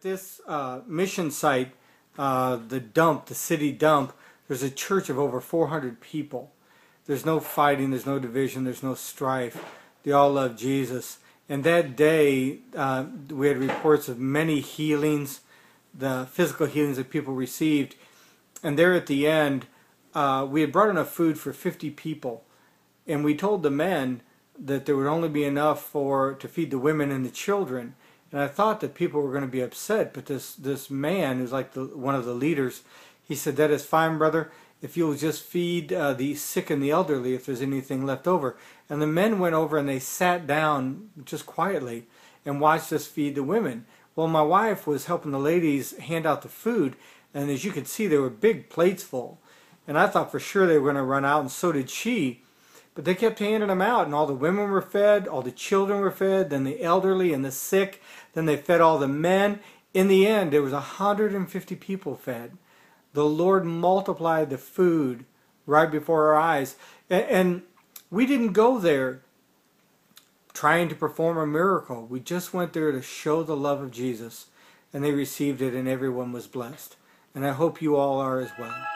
this uh, mission site, uh, the dump, the city dump, there's a church of over 400 people. There's no fighting, there's no division, there's no strife. They all love Jesus. And that day, uh, we had reports of many healings, the physical healings that people received. And there at the end, uh, we had brought enough food for 50 people. And we told the men that there would only be enough for to feed the women and the children. And I thought that people were going to be upset, but this this man who's like the, one of the leaders, he said that is fine, brother. If you'll just feed uh, the sick and the elderly, if there's anything left over. And the men went over and they sat down just quietly and watched us feed the women. Well, my wife was helping the ladies hand out the food, and as you could see, there were big plates full. And I thought for sure they were going to run out, and so did she. But they kept handing them out, and all the women were fed, all the children were fed, then the elderly and the sick, then they fed all the men. In the end, there was 150 people fed. The Lord multiplied the food right before our eyes. And we didn't go there trying to perform a miracle. We just went there to show the love of Jesus. And they received it, and everyone was blessed. And I hope you all are as well.